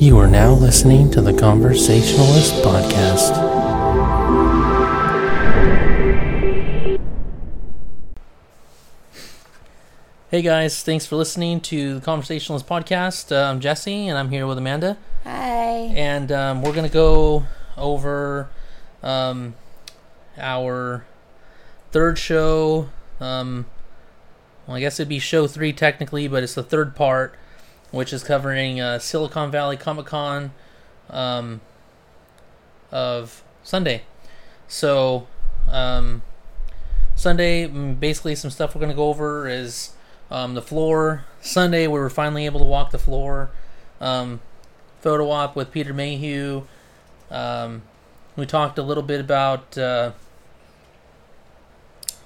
You are now listening to the Conversationalist Podcast. Hey guys, thanks for listening to the Conversationalist Podcast. Uh, I'm Jesse, and I'm here with Amanda. Hi. And um, we're going to go over um, our third show. Um, well, I guess it'd be show three technically, but it's the third part, which is covering uh, Silicon Valley Comic Con um, of Sunday. So, um, Sunday, mm, basically, some stuff we're going to go over is um, the floor. Sunday, we were finally able to walk the floor. Um, photo op with Peter Mayhew. Um, we talked a little bit about uh,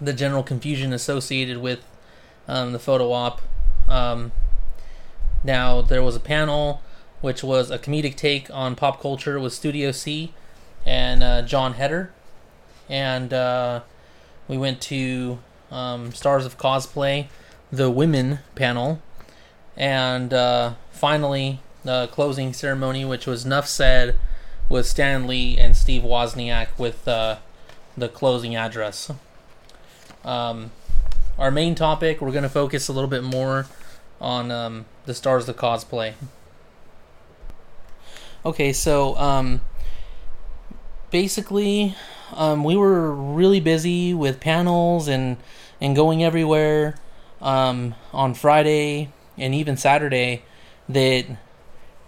the general confusion associated with um, the photo op. Now, there was a panel which was a comedic take on pop culture with Studio C and uh, Jon Heder. And uh, we went to um, Stars of Cosplay, the women panel. And uh, finally, the closing ceremony, which was Nuff Said with Stan Lee and Steve Wozniak with uh, the closing address. Um, our main topic, we're going to focus a little bit more on um, the stars of cosplay. Okay, so um, basically, um, we were really busy with panels and and going everywhere um, on Friday and even Saturday. That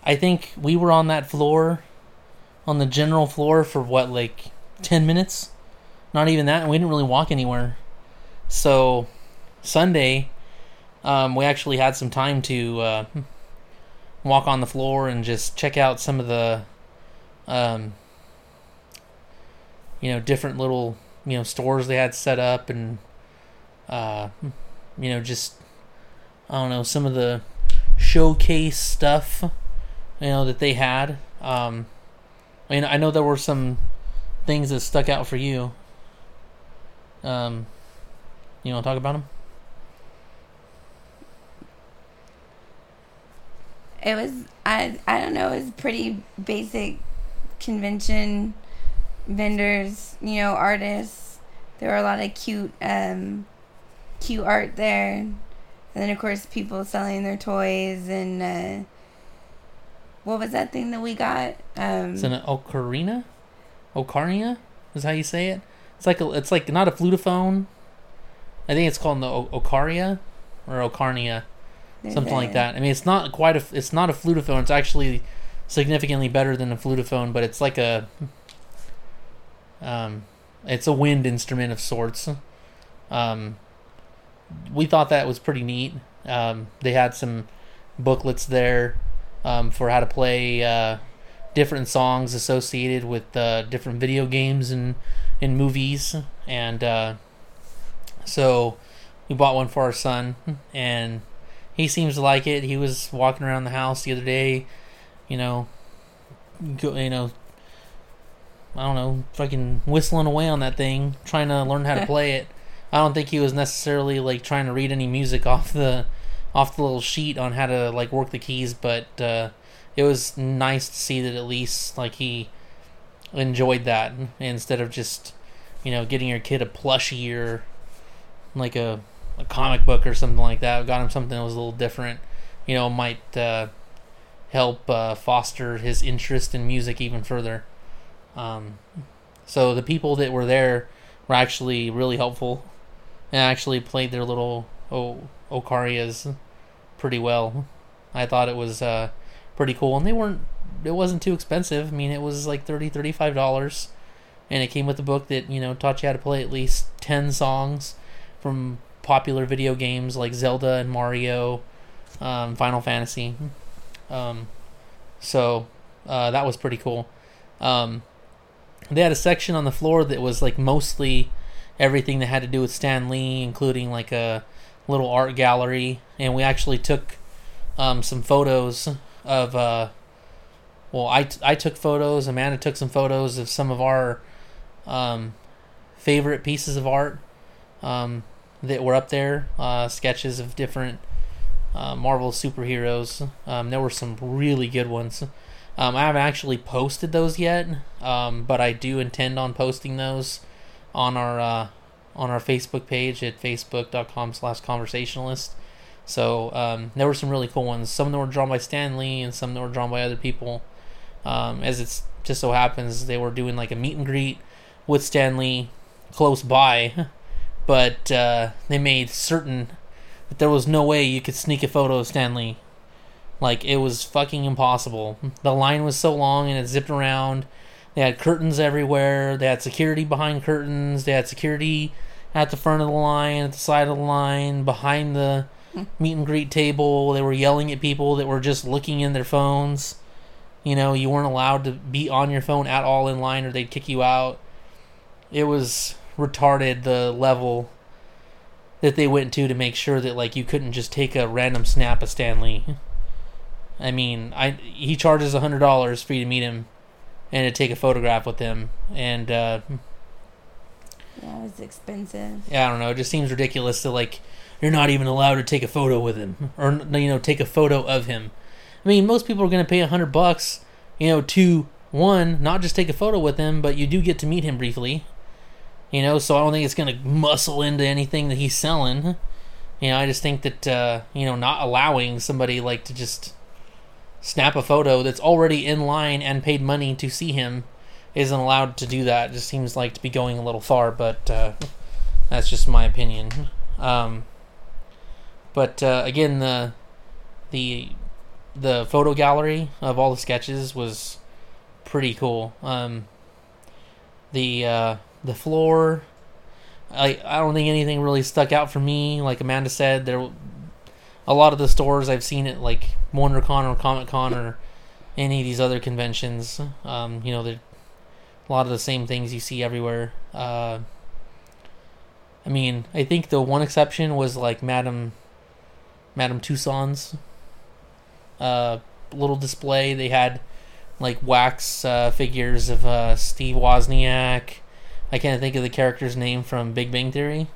I think we were on that floor, on the general floor for what like ten minutes, not even that, and we didn't really walk anywhere. So Sunday, um, we actually had some time to uh, walk on the floor and just check out some of the, um, you know, different little you know stores they had set up and, uh, you know, just I don't know some of the showcase stuff, you know, that they had. Um, I mean, I know there were some things that stuck out for you. Um, you want to talk about them? It was I I don't know, it was pretty basic convention vendors, you know, artists. There were a lot of cute um cute art there. And then of course people selling their toys and uh what was that thing that we got? Um It's an ocarina, ocarina is how you say it. It's like a, it's like not a flutophone. I think it's called the o- ocaria or ocarnia, something like that. I mean, it's not quite a it's not a flutophone. It's actually significantly better than a flutophone, but it's like a um, it's a wind instrument of sorts. Um, we thought that was pretty neat. Um, they had some booklets there um, for how to play uh, different songs associated with uh, different video games and and movies, and uh, so we bought one for our son, and he seems to like it. He was walking around the house the other day, you know, go, you know, I don't know, fucking whistling away on that thing, trying to learn how to play it. I don't think he was necessarily like trying to read any music off the off the little sheet on how to like work the keys, but uh, it was nice to see that at least like he enjoyed that instead of just you know getting your kid a plushie or like a, a comic book or something like that. Got him something that was a little different. You know, might uh, help uh, foster his interest in music even further. Um, so the people that were there were actually really helpful and actually played their little o- Ocarias pretty well. I thought it was uh, pretty cool, and they weren't. It wasn't too expensive. I mean, it was like 30 35 dollars, and it came with a book that you know taught you how to play at least ten songs from popular video games like Zelda and Mario, um, Final Fantasy. Um, so uh, that was pretty cool. Um, they had a section on the floor that was like mostly everything that had to do with Stan Lee, including like a little art gallery, and we actually took um, some photos of. Uh, well, I, t- I took photos. Amanda took some photos of some of our um, favorite pieces of art um, that were up there. Uh, sketches of different uh, Marvel superheroes. Um, there were some really good ones. Um, I haven't actually posted those yet, um, but I do intend on posting those on our uh, on our Facebook page at facebook.com/slash conversationalist. So um, there were some really cool ones. Some of them were drawn by Stan Lee, and some that were drawn by other people. Um, as it just so happens, they were doing like a meet and greet with Stan Lee close by, but uh, they made certain that there was no way you could sneak a photo of Stan Lee. Like it was fucking impossible. The line was so long and it zipped around. They had curtains everywhere. They had security behind curtains. They had security at the front of the line, at the side of the line, behind the meet and greet table. They were yelling at people that were just looking in their phones. You know, you weren't allowed to be on your phone at all in line or they'd kick you out. It was retarded the level that they went to to make sure that like you couldn't just take a random snap of Stan Lee. I mean, I he charges a hundred dollars for you to meet him and to take a photograph with him, and uh, Yeah, it's expensive. yeah, I don't know. It just seems ridiculous to like you're not even allowed to take a photo with him or you know take a photo of him. I mean, most people are going to pay a hundred bucks, you know, to one not just take a photo with him, but you do get to meet him briefly. You know, so I don't think it's going to muscle into anything that he's selling. You know, I just think that uh, you know not allowing somebody like to just snap a photo that's already in line and paid money to see him isn't allowed to do that. It just seems like to be going a little far, but uh, that's just my opinion. Um, but uh, again, the the the photo gallery of all the sketches was pretty cool. Um, the uh, the floor, I I don't think anything really stuck out for me. Like Amanda said, there a lot of the stores I've seen at like WonderCon or Comic Con or any of these other conventions. Um, you know, a lot of the same things you see everywhere. Uh, I mean, I think the one exception was like Madame Madame Tussauds uh, little display. They had like wax uh, figures of uh, Steve Wozniak. I can't think of the character's name from Big Bang Theory.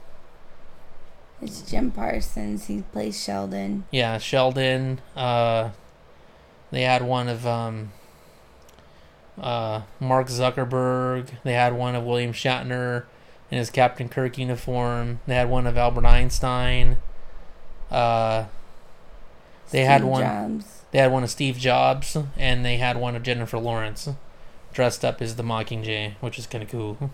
It's Jim Parsons. He plays Sheldon. Yeah, Sheldon. Uh, they had one of um, uh, Mark Zuckerberg. They had one of William Shatner in his Captain Kirk uniform. They had one of Albert Einstein. Uh, they had one. Jobs. They had one of Steve Jobs, and they had one of Jennifer Lawrence, dressed up as the Mockingjay, which is kind of cool.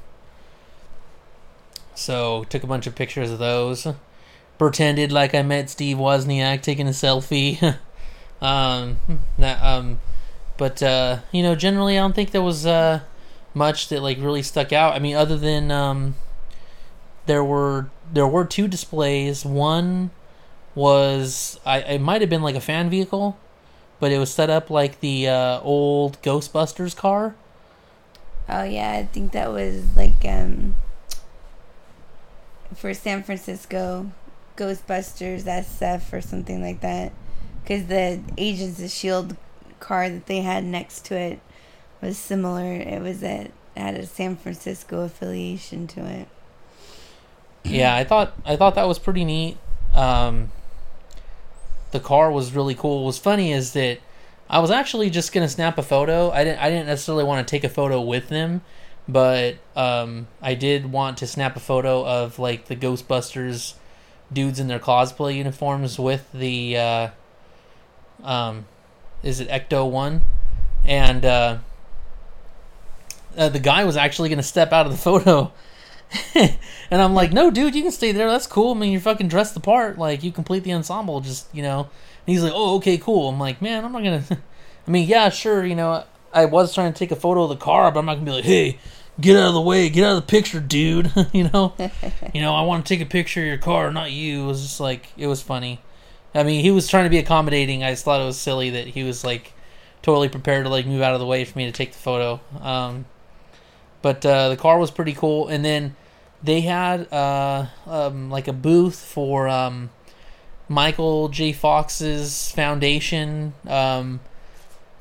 So took a bunch of pictures of those. Pretended like I met Steve Wozniak taking a selfie. um, that, um, but uh, you know, generally, I don't think there was uh, much that like really stuck out. I mean, other than um, there were there were two displays. One was I it might have been like a fan vehicle, but it was set up like the uh, old Ghostbusters car. Oh yeah, I think that was like um for San Francisco Ghostbusters SF or something like that. Because the Agents of Shield car that they had next to it was similar. It was at had a San Francisco affiliation to it. yeah, I thought I thought that was pretty neat. Um, the car was really cool. What was funny is that I was actually just gonna snap a photo. I didn't I didn't necessarily want to take a photo with them, but um, I did want to snap a photo of like the Ghostbusters dudes in their cosplay uniforms with the uh, um, is it Ecto One, and uh, uh, the guy was actually gonna step out of the photo. and I'm like, no, dude, you can stay there. That's cool. I mean, you're fucking dressed the part. Like, you complete the ensemble. Just, you know. And he's like, oh, okay, cool. I'm like, man, I'm not gonna. I mean, yeah, sure. You know, I was trying to take a photo of the car, but I'm not gonna be like, hey, get out of the way, get out of the picture, dude. you know, you know, I want to take a picture of your car, not you. It was just like, it was funny. I mean, he was trying to be accommodating. I just thought it was silly that he was like totally prepared to like move out of the way for me to take the photo. Um, but uh, the car was pretty cool, and then they had uh, um, like a booth for um, Michael J. Fox's foundation, um,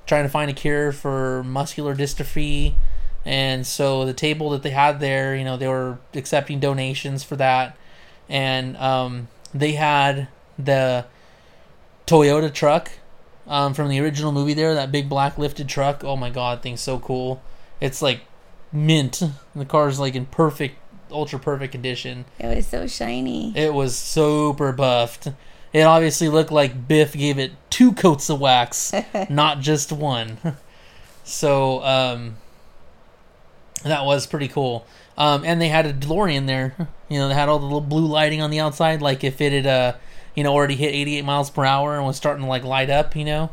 trying to find a cure for muscular dystrophy. And so the table that they had there, you know, they were accepting donations for that, and um, they had the Toyota truck um, from the original movie. There, that big black lifted truck. Oh my god, thing's so cool. It's like mint. The car's like in perfect, ultra perfect condition. It was so shiny. It was super buffed. It obviously looked like Biff gave it two coats of wax, not just one. So um, that was pretty cool. Um, and they had a DeLorean there. You know, they had all the little blue lighting on the outside, like if it had, uh, you know, already hit 88 miles per hour and was starting to like light up. You know,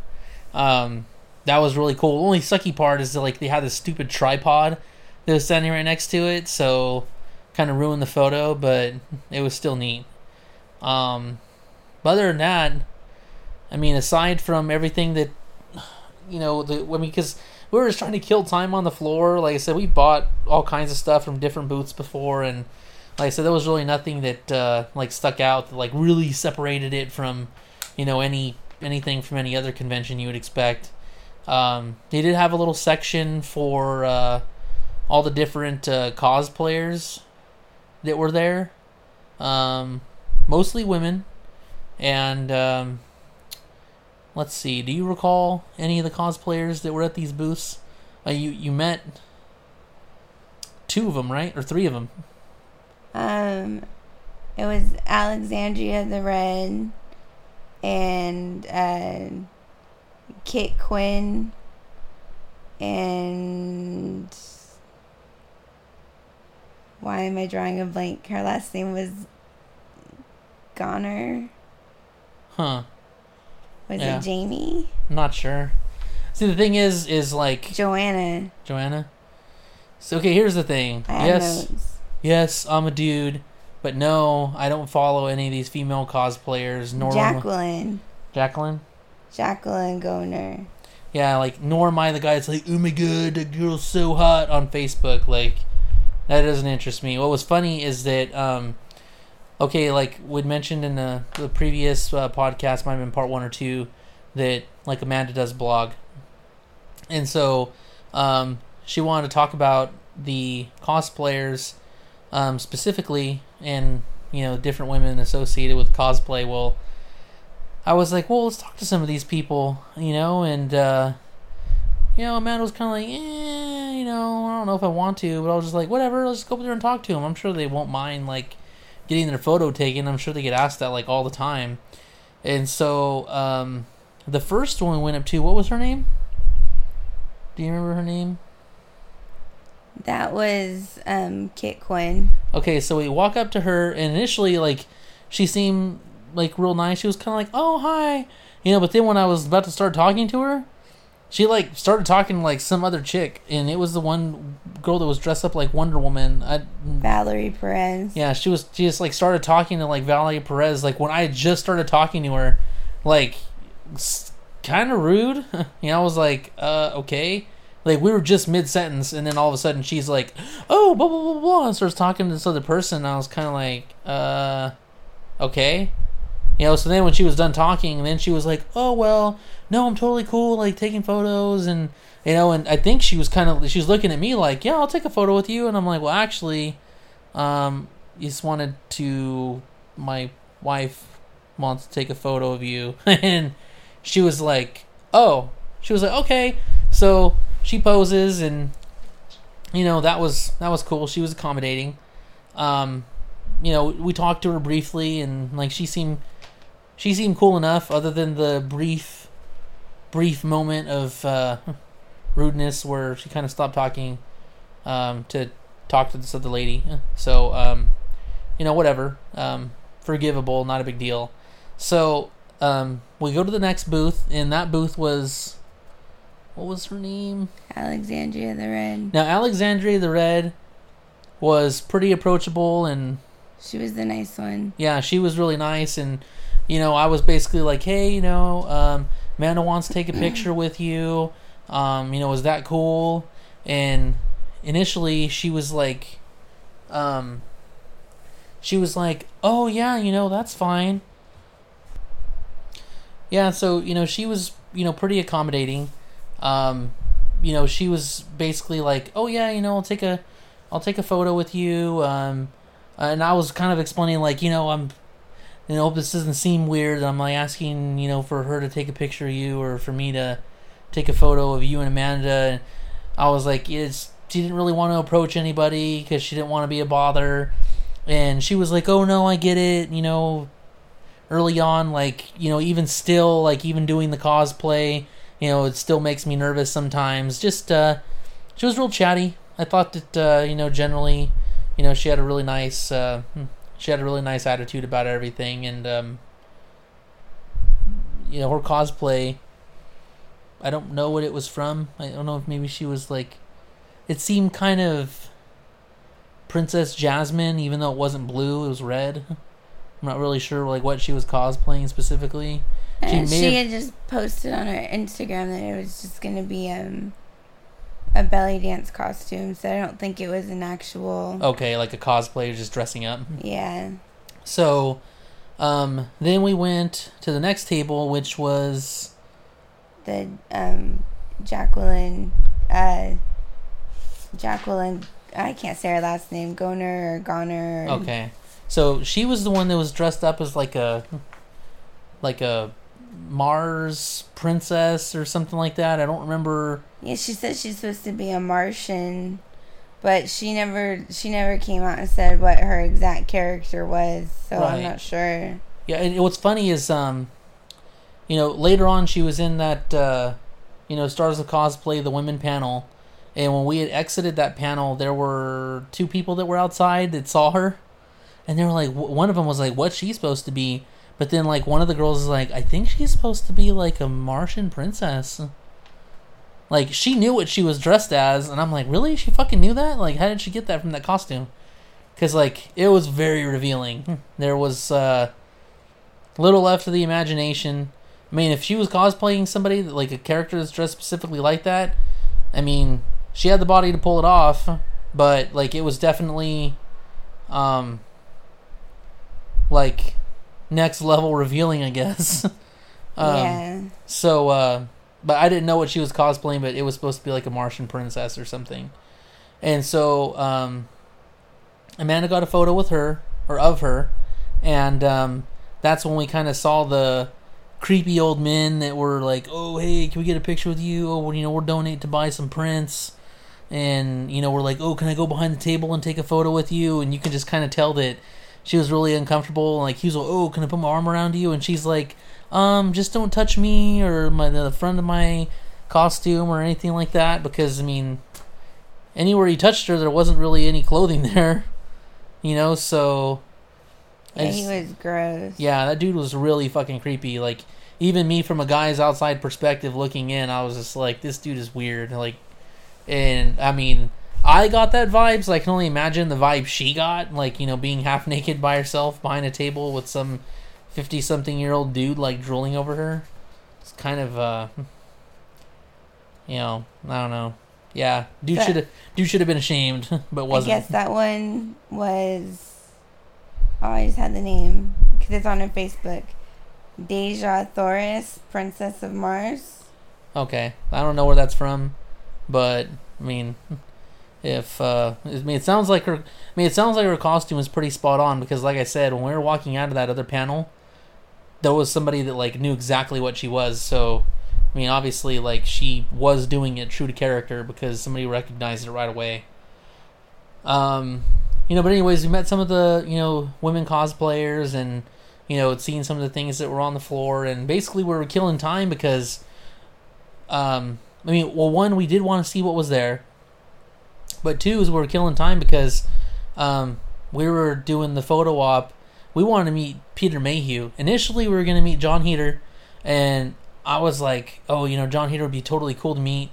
um, that was really cool. The only sucky part is that like they had this stupid tripod that was standing right next to it, so kind of ruined the photo, but it was still neat. Um, but other than that, I mean, aside from everything that you know, the I mean, because we were just trying to kill time on the floor. Like I said, we bought all kinds of stuff from different booths before, and like I said, there was really nothing that uh, like stuck out that like really separated it from, you know, any anything from any other convention you would expect. Um, they did have a little section for uh, all the different uh, cosplayers that were there, um, mostly women, and um, let's see. Do you recall any of the cosplayers that were at these booths? Uh, you you met two of them, right, or three of them? Um, it was Alexandria the Red and uh, Kit Quinn and why am I drawing a blank? Her last name was Goehner. Huh. Was Yeah. it Jamie? I'm not sure. See, the thing is, is like Joanna. Joanna. So okay, here's the thing. Yes, notes. yes, I'm a dude, but no, I don't follow any of these female cosplayers. Nor Jacqueline. Jacqueline. Jacqueline Goehner. Yeah, like nor am I the guy that's like, oh my god, the girl's so hot on Facebook. Like that doesn't interest me. What was funny is that um, okay, like we'd mentioned in the the previous uh, podcast, might have been part one or two, that like Amanda does blog, and so um, she wanted to talk about the cosplayers um, specifically, and you know different women associated with cosplay. Well. I was like, well, let's talk to some of these people, you know, and uh, you know, Amanda was kind of like, eh, you know, I don't know if I want to, but I was just like, whatever, let's go up there and talk to them. I'm sure they won't mind like getting their photo taken. I'm sure they get asked that like all the time. And so, um, the first one we went up to, what was her name? Do you remember her name? That was um, Kit Quinn. Okay, so we walk up to her, and initially, like, she seemed like real nice. She was kind of like, "Oh, hi," you know. But then when I was about to start talking to her, she like started talking to, like some other chick, and it was the one girl that was dressed up like Wonder Woman. I, Valerie Perez. yeah, she was. She just like started talking to like Valerie Perez. Like when I had just started talking to her, like kind of rude. you know, I was like, uh, okay. Like we were just mid sentence, and then all of a sudden she's like, "Oh, blah blah blah blah," and starts talking to this other person. And I was kind of like, uh, okay. You know, so then when she was done talking, then she was like, "Oh well, no, I'm totally cool, like taking photos," and you know, and I think she was kind of she was looking at me like, "Yeah, I'll take a photo with you," and I'm like, "Well, actually, um, you just wanted to my wife wants to take a photo of you," and she was like, "Oh," she was like, "Okay," so she poses, and you know that was that was cool. She was accommodating. Um, you know, we talked to her briefly, and like she seemed she seemed cool enough, other than the brief brief moment of uh, rudeness where she kind of stopped talking um, to talk to this other lady. So um, you know, whatever, um, forgivable, not a big deal. So um, we go to the next booth, and that booth was what was her name? Alexandria the Red. Now Alexandria the Red was pretty approachable and She was the nice one. yeah, she was really nice and you know, I was basically like, "Hey, you know, um Amanda wants to take a picture with you. Um, you know, is that cool?" And initially she was like um she was like, "Oh yeah, you know, that's fine." Yeah, so, you know, she was, you know, pretty accommodating. Um, you know, she was basically like, "Oh yeah, you know, I'll take a I'll take a photo with you." Um and I was kind of explaining like, you know, I'm and I hope this doesn't seem weird. I'm like asking, you know, for her to take a picture of you or for me to take a photo of you and Amanda. And I was like, it's she didn't really want to approach anybody because she didn't want to be a bother. And she was like, oh no, I get it. You know, early on, like you know, even still, like even doing the cosplay, you know, it still makes me nervous sometimes. Just uh, she was real chatty. I thought that uh, you know, generally, you know, she had a really nice. Uh, she had a really nice attitude about everything, and um, you know, her cosplay. I don't know what it was from. I don't know if maybe she was like. It seemed kind of Princess Jasmine, even though it wasn't blue, it was red. I'm not really sure like what she was cosplaying specifically. She, uh, she have... had just posted on her Instagram that it was just gonna be um a belly dance costume, so I don't think it was an actual. Okay, like a cosplayer just dressing up. Yeah. So, um, then we went to the next table, which was the um, Jacqueline, uh, Jacqueline. I can't say her last name. Goehner or Goehner. Or... Okay, so she was the one that was dressed up as like a, like a Mars princess or something like that. I don't remember. Yeah, she said she's supposed to be a Martian, but she never she never came out and said what her exact character was. So right. I'm not sure. Yeah, and what's funny is um, you know, later on she was in that uh, you know, Stars of Cosplay the women panel, and when we had exited that panel, there were two people that were outside that saw her, and they were like, one of them was like, "What's she supposed to be?" But then, like, one of the girls is like, I think she's supposed to be like a Martian princess. Like, she knew what she was dressed as, and I'm like, really? She fucking knew that? Like, how did she get that from that costume? Because, like, it was very revealing. There was uh, little left of the imagination. I mean, if she was cosplaying somebody, like a character that's dressed specifically like that, I mean, she had the body to pull it off, but, like, it was definitely, um, like, next level revealing, I guess. um, yeah. So, uh, but I didn't know what she was cosplaying, but it was supposed to be like a Martian princess or something. And so, um, Amanda got a photo with her or of her, and um, that's when we kind of saw the creepy old men that were like, "Oh, hey, can we get a picture with you? Oh, well, you know, we're donating to buy some prints." And you know, we're like, "Oh, can I go behind the table and take a photo with you?" And you can just kind of tell that she was really uncomfortable. And like he was like, "Oh, can I put my arm around you?" And she's like, "Um, just don't touch me or my the front of my costume or anything like that." Because I mean, anywhere he touched her, there wasn't really any clothing there, you know. So yeah, just, he was gross. Yeah, that dude was really fucking creepy. Like even me from a guy's outside perspective looking in, I was just like, this dude is weird. Like, and I mean I got that vibe, so I can only imagine the vibe she got, like, you know, being half naked by herself behind a table with some 50 something year old dude, like, drooling over her. It's kind of, uh, you know, I don't know. Yeah, dude should have dude should have been ashamed, but wasn't. I guess that one was. Oh, I just had the name because it's on her Facebook. Dejah Thoris, Princess of Mars. Okay, I don't know where that's from, but I mean, if uh, I mean, it sounds like her. I mean, it sounds like her costume is pretty spot on because, like I said, when we were walking out of that other panel, there was somebody that like knew exactly what she was. So, I mean, obviously, like she was doing it true to character because somebody recognized it right away. Um, you know, but anyways, we met some of the you know women cosplayers and you know seeing some of the things that were on the floor, and basically we were killing time because, um, I mean, well, one we did want to see what was there but two is we are killing time because um, we were doing the photo op. We wanted to meet Peter Mayhew. Initially, we were going to meet Jon Heder, and I was like, oh, you know, Jon Heder would be totally cool to meet.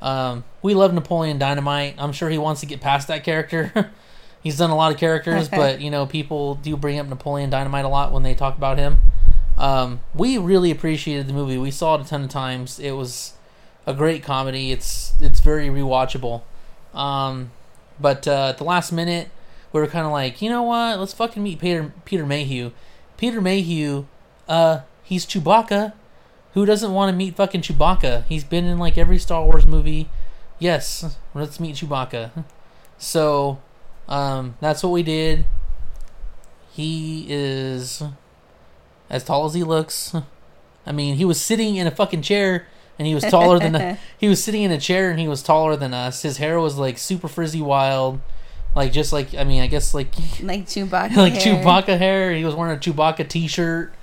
Um, we love Napoleon Dynamite. I'm sure he wants to get past that character. He's done a lot of characters, but you know, people do bring up Napoleon Dynamite a lot when they talk about him. Um, we really appreciated the movie. We saw it a ton of times. It was a great comedy. It's it's very rewatchable. Um, but uh, at the last minute, we were kind of like, you know what? Let's fucking meet Peter Peter Mayhew. Peter Mayhew, uh, he's Chewbacca. Who doesn't want to meet fucking Chewbacca? He's been in like every Star Wars movie. Yes, let's meet Chewbacca. So, um, that's what we did. He is as tall as he looks. I mean, he was sitting in a fucking chair and he was taller than he was sitting in a chair and he was taller than us. His hair was like super frizzy wild. Like just like I mean, I guess like Like Chewbacca. like hair. Chewbacca hair. He was wearing a Chewbacca t-shirt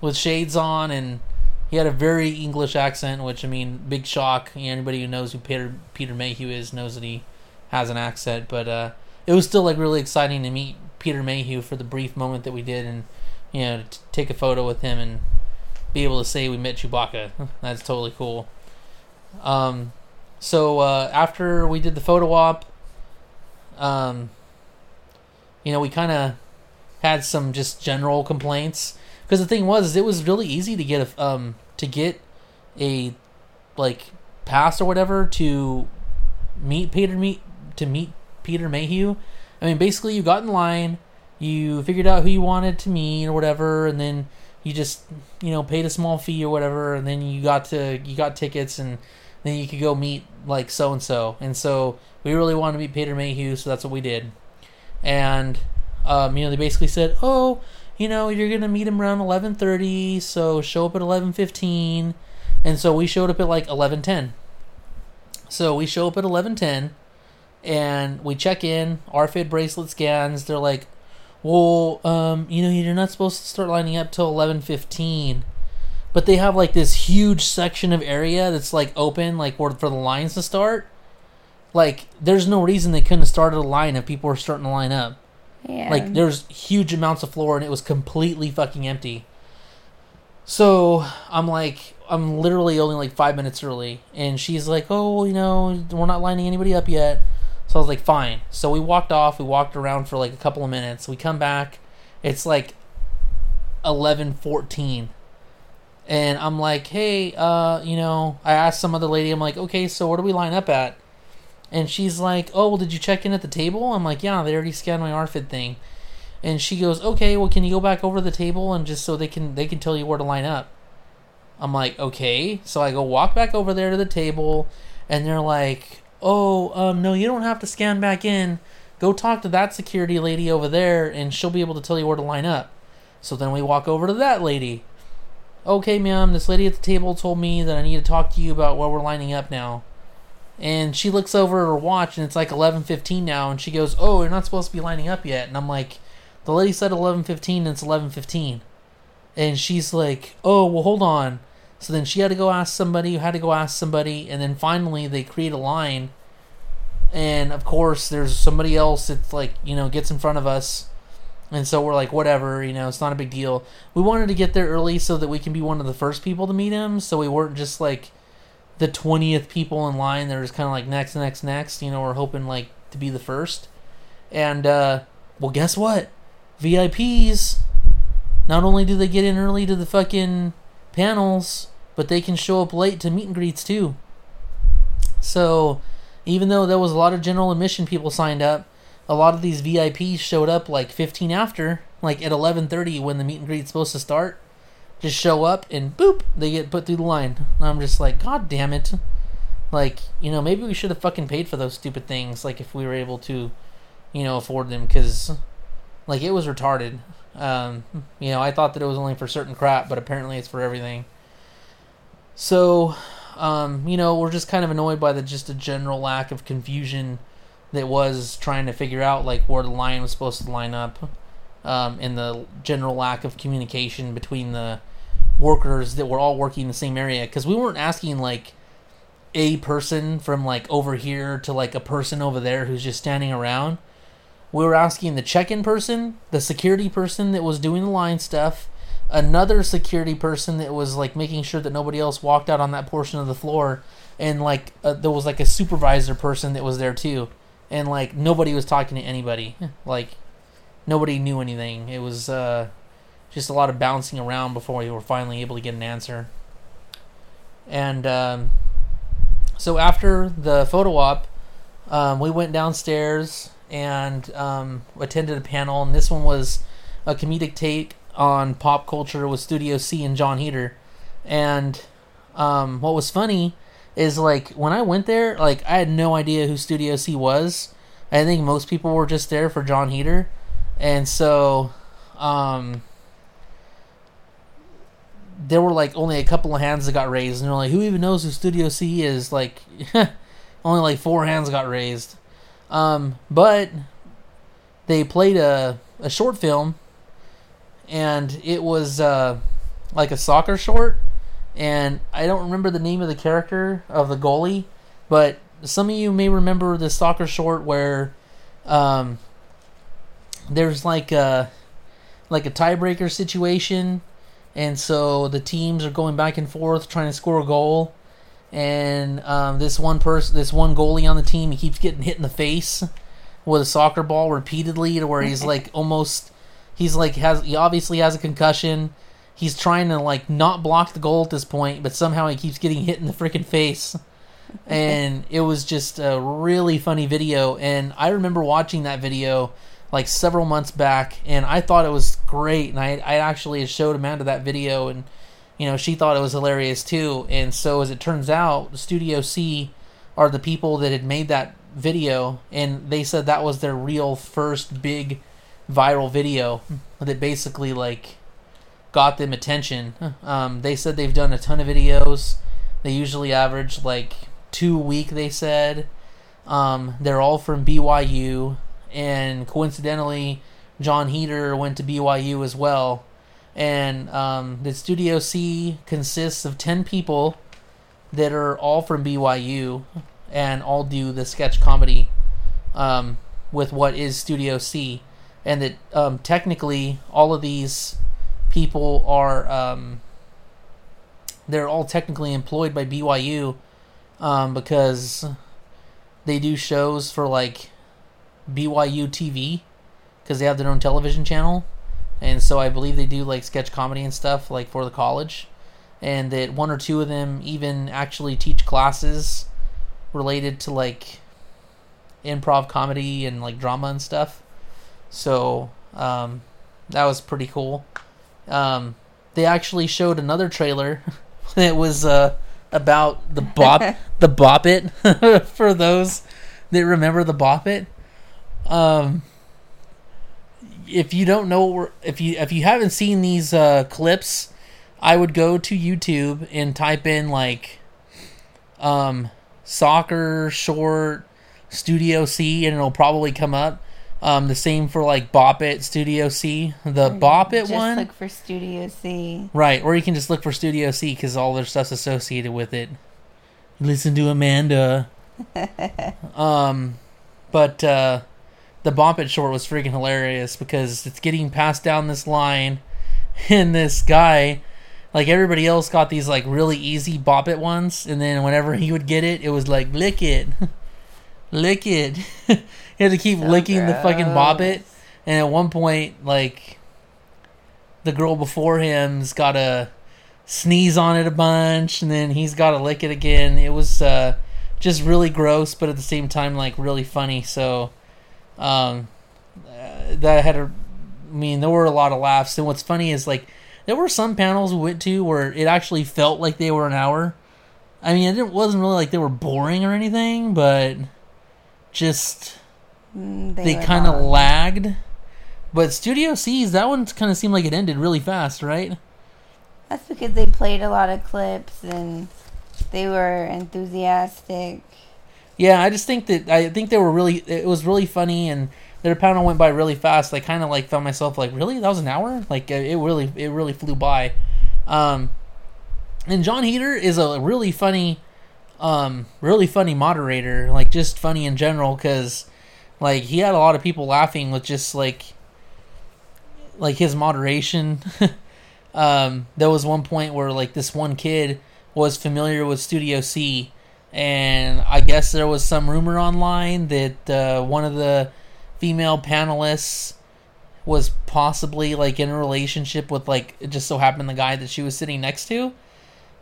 with shades on, and he had a very English accent, which I mean, big shock. Anybody who knows who Peter Peter Mayhew is knows that he has an accent. But uh, it was still like really exciting to meet Peter Mayhew for the brief moment that we did, and you know, to take a photo with him and be able to say we met Chewbacca. That's totally cool. Um, so uh, after we did the photo op, um, you know, we kind of had some just general complaints because the thing was, it was really easy to get a um to get a like pass or whatever to meet Peter meet to meet Peter Mayhew. I mean, basically, you got in line, you figured out who you wanted to meet or whatever, and then you just you know paid a small fee or whatever, and then you got to you got tickets, and then you could go meet like so and so. And so we really wanted to meet Peter Mayhew, so that's what we did. And um, you know, they basically said, "Oh, you know, you're gonna meet him around 11:30, so show up at 11:15." And so we showed up at like 11:10. So we show up at 11:10, and we check in. RFID bracelet scans. They're like, "Well, um, you know, you're not supposed to start lining up till 11:15." But they have like this huge section of area that's like open, like where for the lines to start. Like, there's no reason they couldn't have started a line if people were starting to line up. Yeah. Like there's huge amounts of floor and it was completely fucking empty. So I'm like, I'm literally only like five minutes early, and she's like, "Oh, you know, we're not lining anybody up yet." So I was like, "Fine." So we walked off. We walked around for like a couple of minutes. We come back. It's like eleven fourteen, and I'm like, "Hey, uh, you know," I asked some other lady. I'm like, "Okay, so where do we line up at?" And she's like, "Oh, well, did you check in at the table?" I'm like, "Yeah, they already scanned my RFID thing." And she goes, "Okay, well, can you go back over to the table and just so they can they can tell you where to line up?" I'm like, "Okay." So I go walk back over there to the table, and they're like, "Oh, um, no, you don't have to scan back in. Go talk to that security lady over there, and she'll be able to tell you where to line up." So then we walk over to that lady. Okay, ma'am, this lady at the table told me that I need to talk to you about where we're lining up now and she looks over at her watch and it's like 11:15 now and she goes, "Oh, you're not supposed to be lining up yet." And I'm like, "The lady said 11:15 and it's 11:15." And she's like, "Oh, well hold on." So then she had to go ask somebody, who had to go ask somebody, and then finally they create a line. And of course, there's somebody else that's like, you know, gets in front of us. And so we're like, whatever, you know, it's not a big deal. We wanted to get there early so that we can be one of the first people to meet him, so we weren't just like the 20th people in line they're just kind of like next next next you know we're hoping like to be the first and uh well guess what vips not only do they get in early to the fucking panels but they can show up late to meet and greets too so even though there was a lot of general admission people signed up a lot of these vips showed up like 15 after like at 11.30 when the meet and greet's supposed to start just show up and boop, they get put through the line. And I'm just like, God damn it. Like, you know, maybe we should have fucking paid for those stupid things, like if we were able to, you know, afford them, because, like, it was retarded. Um, you know, I thought that it was only for certain crap, but apparently it's for everything. So, um, you know, we're just kind of annoyed by the just a general lack of confusion that was trying to figure out, like, where the line was supposed to line up. Um, and the general lack of communication between the workers that were all working in the same area because we weren't asking like a person from like over here to like a person over there who's just standing around we were asking the check-in person the security person that was doing the line stuff another security person that was like making sure that nobody else walked out on that portion of the floor and like uh, there was like a supervisor person that was there too. And like nobody was talking to anybody. Like nobody knew anything. It was uh just a lot of bouncing around before we were finally able to get an answer. And um, so after the photo op, um, we went downstairs and um, attended a panel, and this one was a comedic take on pop culture with Studio C and Jon Heder. And um, what was funny is like when I went there, like I had no idea who Studio C was. I think most people were just there for Jon Heder, and so um, there were like only a couple of hands that got raised, and they're like, who even knows who Studio C is? Like, only like four hands got raised. Um, but they played a a short film, and it was uh, like a soccer short, and I don't remember the name of the character of the goalie, but some of you may remember the soccer short where um, there's like a like a tiebreaker situation, and so the teams are going back and forth trying to score a goal, and um, this one person, this one goalie on the team, he keeps getting hit in the face with a soccer ball repeatedly to where he's like almost he's like has he obviously has a concussion. He's trying to like not block the goal at this point, but somehow he keeps getting hit in the freaking face. And it was just a really funny video and I remember watching that video like several months back and I thought it was great and I I actually showed Amanda that video and you know, she thought it was hilarious too. And so as it turns out, Studio C are the people that had made that video and they said that was their real first big viral video that basically like got them attention. Um, they said they've done a ton of videos. They usually average like two a week. They said um, they're all from BYU, and coincidentally, Jon Heder went to BYU as well. And um, the Studio C consists of ten people that are all from BYU and all do the sketch comedy um, with what is Studio C, and that um, technically all of these people are um, they're all technically employed by BYU um, because they do shows for like BYU TV because they have their own television channel, and so I believe they do like sketch comedy and stuff like for the college, and that one or two of them even actually teach classes related to like improv comedy and like drama and stuff. So um, that was pretty cool. Um, they actually showed another trailer that was uh, about the bop the bop it for those that remember the bop it. Um, if you don't know if you if you haven't seen these uh, clips, I would go to YouTube and type in like um, soccer short Studio C, and it'll probably come up. Um, the same for like Bop It Studio C. The Bop It Just one, look for Studio C. right? Or you can just look for Studio C because all their stuff's associated with it. Listen to Amanda. um, but uh, the Bop It short was freaking hilarious because it's getting passed down this line, and this guy like everybody else got these like really easy bop it ones and then whenever he would get it it was like lick it lick it. He had to keep So licking the fucking bop gross. it and at one point like the girl before him's got to sneeze on it a bunch and then he's got to lick it again. It was uh just really gross but at the same time like really funny. So um uh, that had a I mean there were a lot of laughs. And what's funny is like there were some panels we went to where it actually felt like they were an hour. I mean, it wasn't really like they were boring or anything, but just Mm, they, kind of lagged. But Studio C's that one kind of seemed like it ended really fast, right? That's because they played a lot of clips and they were enthusiastic. Yeah, I just think that I think they were really. It was really funny, and their panel went by really fast. I kind of like found myself like, really, that was an hour. Like it really, it really flew by. Um, and Jon Heder is a really funny, um, really funny moderator. Like just funny in general, because like he had a lot of people laughing with just like, like his moderation. um, there was one point where like this one kid was familiar with Studio C and I guess there was some rumor online that uh, one of the female panelists was possibly like in a relationship with like it just so happened the guy that she was sitting next to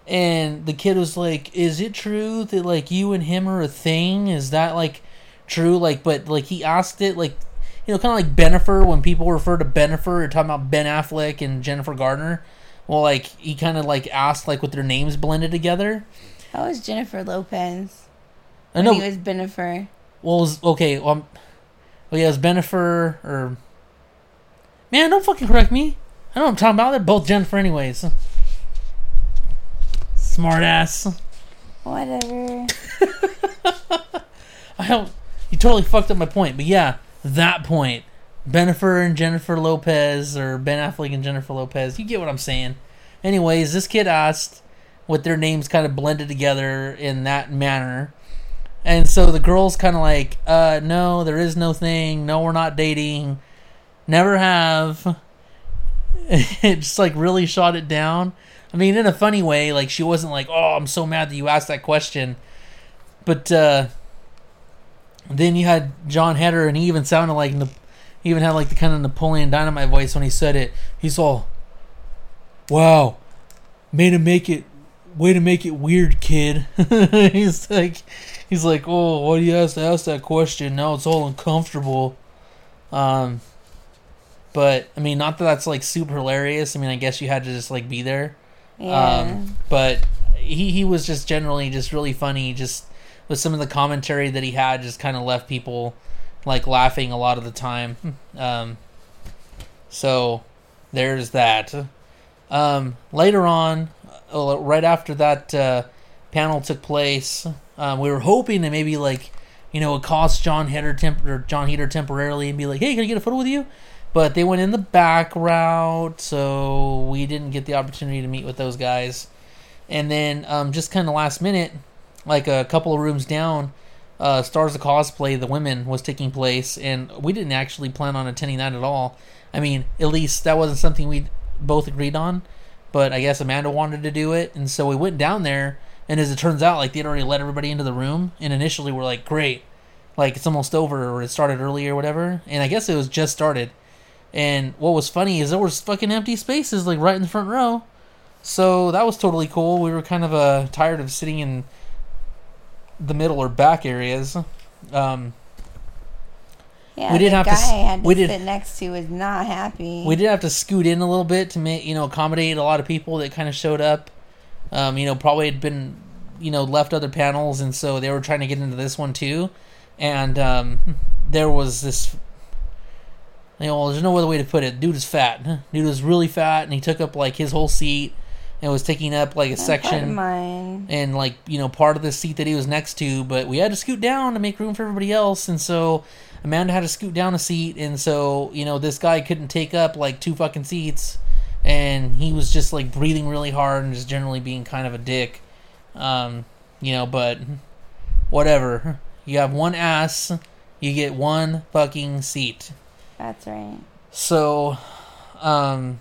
and the kid was like is it true that like you and him are a thing is that like true like but like he asked it like you know kind of like Bennifer when people refer to Bennifer or talking about Ben Affleck and Jennifer Gardner well like he kind of like asked like with their names blended together How was Jennifer Lopez? I know he was Bennifer. Well, it was, okay, well, um, well, yeah, it was Bennifer or man, don't fucking correct me. I know what I'm talking about. They're both Jennifer, anyways. Smart ass. Whatever. I don't. You totally fucked up my point, but yeah, that point. Bennifer and Jennifer Lopez, or Ben Affleck and Jennifer Lopez. You get what I'm saying. Anyways, this kid asked with their names kind of blended together in that manner. And so the girl's kind of like, uh, no, there is no thing. No, we're not dating. Never have. it just like really shot it down. I mean, in a funny way. Like she wasn't like, oh, I'm so mad that you asked that question. But uh, then you had Jon Heder, and he even sounded like he even had like the kind of Napoleon Dynamite voice when he said it. He's all, "Wow, way to make it, way to make it weird, kid." he's like, he's like, "Oh, why do you have to ask that question? Now it's all uncomfortable." Um, but I mean, not that that's like super hilarious. I mean, I guess you had to just like be there. Yeah. Um, but he he was just generally just really funny. Just with some of the commentary that he had, just kind of left people like laughing a lot of the time. Um, so there's that. Um, later on, uh, right after that uh, panel took place, um, we were hoping to maybe like you know accost Jon Heder temp- or Jon Heder temporarily and be like, "Hey, can I get a photo with you?" But they went in the back route, so we didn't get the opportunity to meet with those guys. And then um, just kind of last minute, like a couple of rooms down, uh, Stars of Cosplay, the women, was taking place, and we didn't actually plan on attending that at all. I mean, at least that wasn't something we both agreed on, but I guess Amanda wanted to do it, and so we went down there. And as it turns out, like they'd already let everybody into the room, and initially we're like, great, like it's almost over, or it started early or whatever. And I guess it was just started. And what was funny is there was fucking empty spaces like right in the front row. So that was totally cool. We were kind of uh, tired of sitting in the middle or back areas. Um, Yeah, We did the have to guy s- I had to we did- sit next to was not happy. we did have to scoot in a little bit to make you know accommodate a lot of people that kind of showed up. Um, you know, probably had been you know left other panels, and so they were trying to get into this one too. And um, there was this. Know, there's no other way to put it. Dude is fat. Dude was really fat, and he took up like his whole seat, and was taking up like a Not part of section mine. and like you know part of the seat that he was next to but we had to scoot down to make room for everybody else and so amanda had to scoot down a seat and so you know this guy couldn't take up like two fucking seats and he was just like breathing really hard and just generally being kind of a dick um you know but whatever you have one ass you get one fucking seat That's right. so um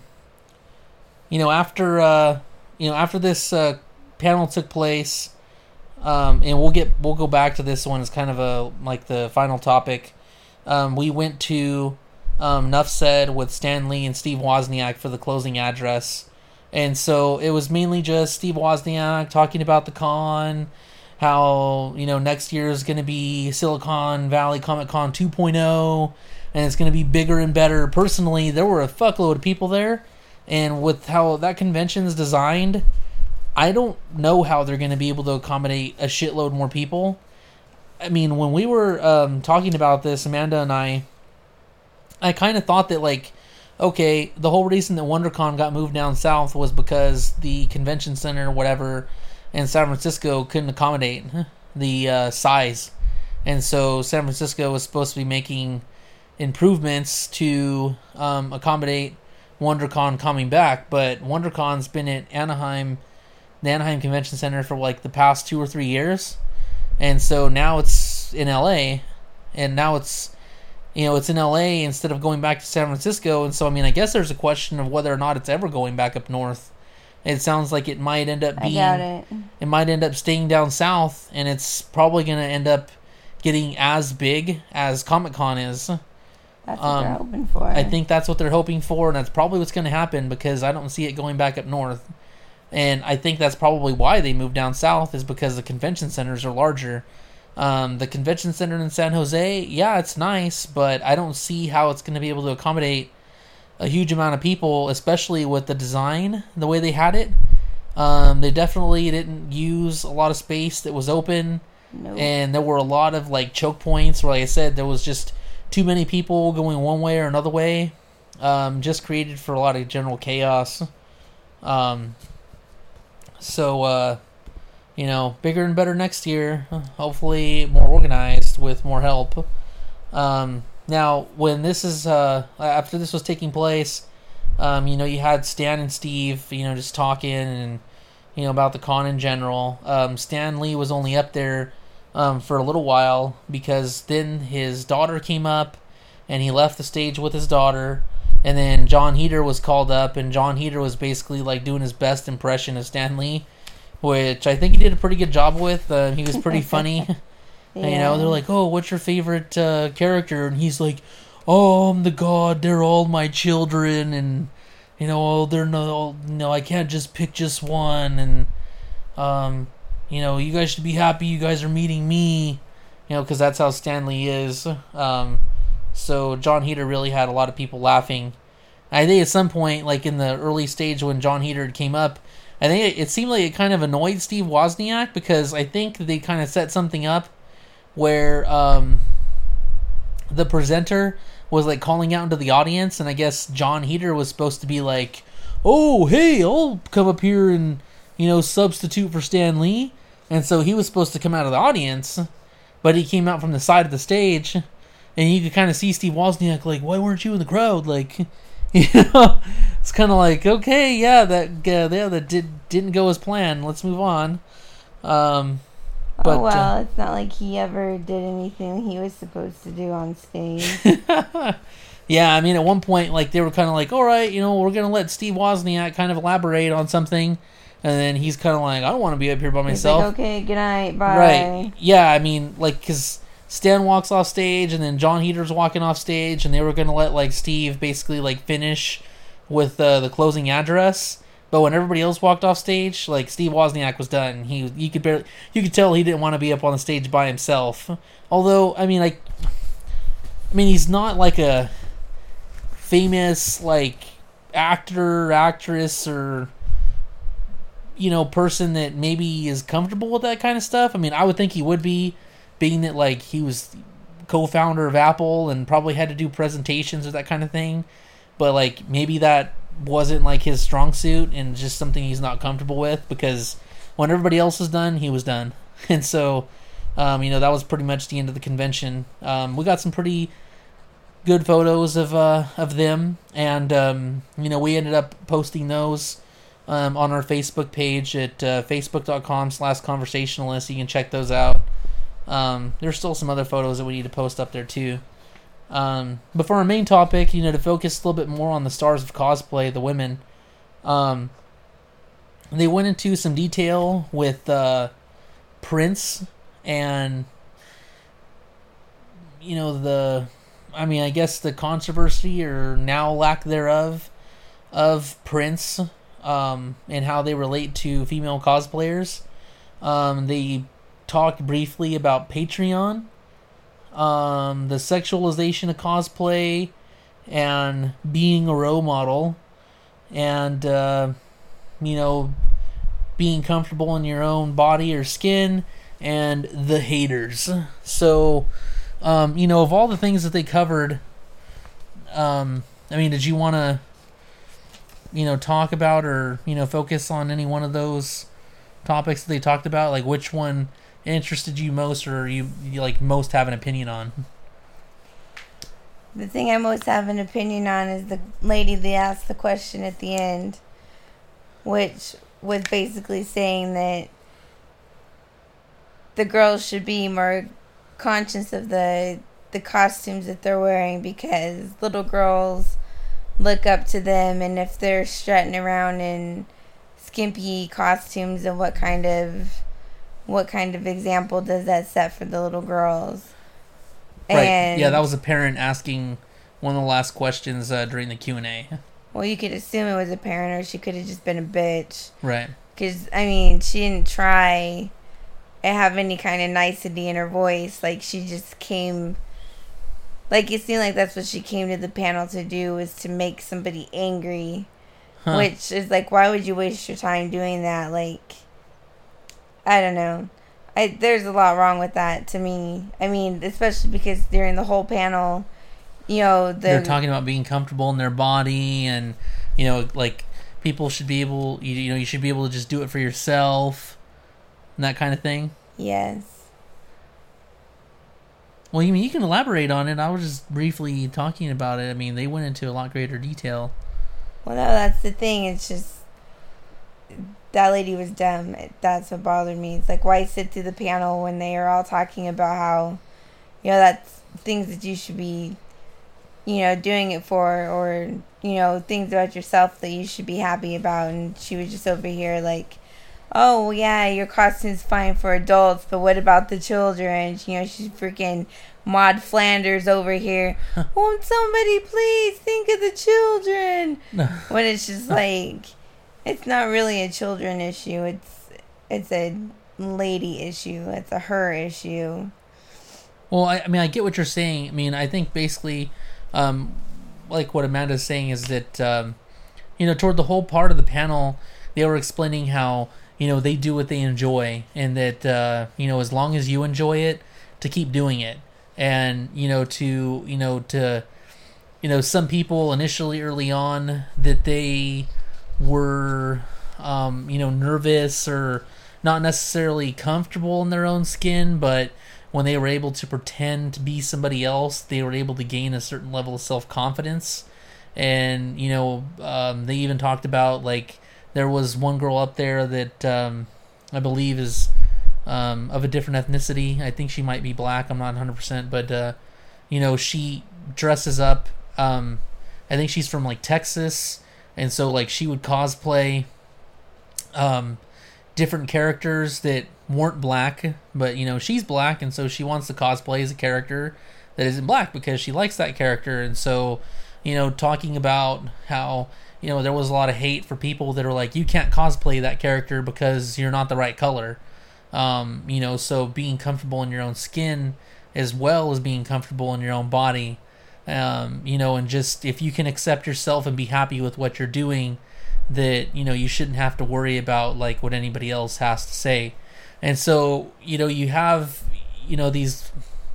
you know after uh you know after this uh panel took place um and we'll get we'll go back to this one as kind of a like the final topic um we went to um Nuff said with Stan Lee and Steve Wozniak for the closing address and so it was mainly just Steve Wozniak talking about the con how you know next year is going to be Silicon Valley Comic Con 2.0 and it's going to be bigger and better. Personally, there were a fuckload of people there, and with how that convention's designed, I don't know how they're going to be able to accommodate a shitload more people. I mean, when we were um, talking about this, Amanda and I, I kind of thought that like, okay, the whole reason that WonderCon got moved down south was because the convention center, whatever, in San Francisco couldn't accommodate the uh, size, and so San Francisco was supposed to be making improvements to um, accommodate WonderCon coming back. But WonderCon's been at Anaheim, the Anaheim Convention Center for like the past two or three years, and so now it's in LA, and now it's you know it's in LA instead of going back to San Francisco. And so I mean I guess there's a question of whether or not it's ever going back up north. It sounds like it might end up I being it. it might end up staying down south, and it's probably going to end up getting as big as Comic Con is. That's what Um, they're hoping for. I think that's what they're hoping for, and that's probably what's going to happen because I don't see it going back up north. And I think that's probably why they moved down south is because the convention centers are larger. Um, the convention center in San Jose, yeah, it's nice, but I don't see how it's going to be able to accommodate a huge amount of people, especially with the design, the way they had it. Um, they definitely didn't use a lot of space that was open Nope. and there were a lot of like choke points where like i said there was just too many people going one way or another way um, just created for a lot of general chaos um, So, uh, you know, bigger and better next year. Hopefully, more organized with more help. Um, now, when this is uh, after this was taking place, um, you know, you had Stan and Steve, you know, just talking and you know about the con in general. Um, Stan Lee was only up there um, for a little while because then his daughter came up and he left the stage with his daughter. And then Jon Heder was called up, and Jon Heder was basically like doing his best impression of Stan Lee, which I think he did a pretty good job with. Uh, he was pretty funny. Yeah. You know, they're like, "Oh, what's your favorite uh, character?" And he's like, "Oh, I'm the god. They're all my children, and you know, oh, they're no, no, I can't just pick just one." And um, you know, you guys should be happy. You guys are meeting me. You know, because that's how Stan Lee is. Um, so Jon Heder really had a lot of people laughing. I think at some point, like in the early stage when Jon Heder came up, I think it, it seemed like it kind of annoyed Steve Wozniak because I think they kind of set something up where um, the presenter was like calling out into the audience, and I guess Jon Heder was supposed to be like, "Oh, hey, I'll come up here and you know substitute for Stan Lee," and so he was supposed to come out of the audience, but he came out from the side of the stage, and you could kind of see Steve Wozniak like, "Why weren't you in the crowd?" Like, you know, it's kind of like, okay, yeah, that uh, yeah, that did didn't go as planned. Let's move on. Um, but, oh uh, well, it's not like he ever did anything he was supposed to do on stage. yeah, I mean, at one point, like they were kind of like, "All right, you know, we're gonna let Steve Wozniak kind of elaborate on something," and then he's kind of like, "I don't want to be up here by myself." like, okay, good night, bye. Right? Yeah, I mean, like because Stan walks off stage, and then Jon Heder's walking off stage, and they were gonna let like Steve basically like finish with uh, the closing address. But when everybody else walked off stage, like Steve Wozniak was done. He you could barely you could tell he didn't want to be up on the stage by himself. Although I mean like I mean he's not like a famous like actor, actress or you know, person that maybe is comfortable with that kind of stuff. I mean, I would think he would be being that like he was co-founder of Apple and probably had to do presentations or that kind of thing. But like maybe that wasn't like his strong suit and just something he's not comfortable with because when everybody else was done, he was done. And so, um, you know, that was pretty much the end of the convention. Um, we got some pretty good photos of uh, of them, and um, you know, we ended up posting those um, on our Facebook page at uh, facebook.com slash conversationalist. You can check those out. Um, there's still some other photos that we need to post up there too. Um, but for our main topic, you know, to focus a little bit more on the stars of cosplay, the women, um, they went into some detail with uh, prints and you know the, I mean, I guess the controversy or now lack thereof of prints um, and how they relate to female cosplayers. Um, they talked briefly about Patreon um, the sexualization of cosplay and being a role model and uh, you know being comfortable in your own body or skin and the haters so um, you know of all the things that they covered um, i mean did you want to you know talk about or you know focus on any one of those topics that they talked about? Like which one interested you most or you, you like most have an opinion on? The thing I most have an opinion on is the lady that asked the question at the end, which was basically saying that the girls should be more conscious of the the costumes that they're wearing because little girls look up to them and if they're strutting around in skimpy costumes and what kind of what kind of example does that set for the little girls? Right. Yeah that was a parent asking one of the last questions uh, during the q&a well you could assume it was a parent or she could have just been a bitch. Right. Because i mean she didn't try and have any kind of nicety in her voice. Like she just came like it seemed like that's what she came to the panel to do was to make somebody angry. Huh. which is like why would you waste your time doing that? Like i don't know. I, there's a lot wrong with that to me. I mean especially because during the whole panel you know the they're talking about being comfortable in their body and you know like people should be able you, you know you should be able to just do it for yourself and that kind of thing. Yes. Well you mean you can elaborate on it i was just briefly talking about it i mean they went into a lot greater detail Well, no, that's the thing. It's just that lady was dumb. That's what bothered me. It's like why sit through the panel when they are all talking about how, you know, that's things that you should be, you know, doing it for, or you know, things about yourself that you should be happy about. And she was just over here like, oh yeah, your costume's fine for adults, but what about the children? You know, she's freaking Maud Flanders over here. Won't somebody please think of the children? when it's just like it's not really a children issue it's it's a lady issue it's a her issue Well, I, I mean, I get what you're saying. I mean, I think basically, um, like what Amanda's saying is that, um, you know, toward the whole part of the panel, they were explaining how you know they do what they enjoy, and that uh, you know as long as you enjoy it, to keep doing it, and you know to you know to, you know, some people initially early on that they were, um, you know, nervous or not necessarily comfortable in their own skin, but when they were able to pretend to be somebody else, they were able to gain a certain level of self confidence. And you know, um, they even talked about like there was one girl up there that um, I believe is um, of a different ethnicity. I think she might be black. I'm not 100, percent but uh, you know, she dresses up. Um, I think she's from like Texas, and so like she would cosplay um, different characters that weren't black, but you know she's black, and so she wants to cosplay as a character that isn't black because she likes that character, and so you know talking about how you know there was a lot of hate for people that are like you can't cosplay that character because you're not the right color, um, you know so being comfortable in your own skin as well as being comfortable in your own body, um, you know, and just if you can accept yourself and be happy with what you're doing that you know you shouldn't have to worry about like what anybody else has to say. And so you know you have you know these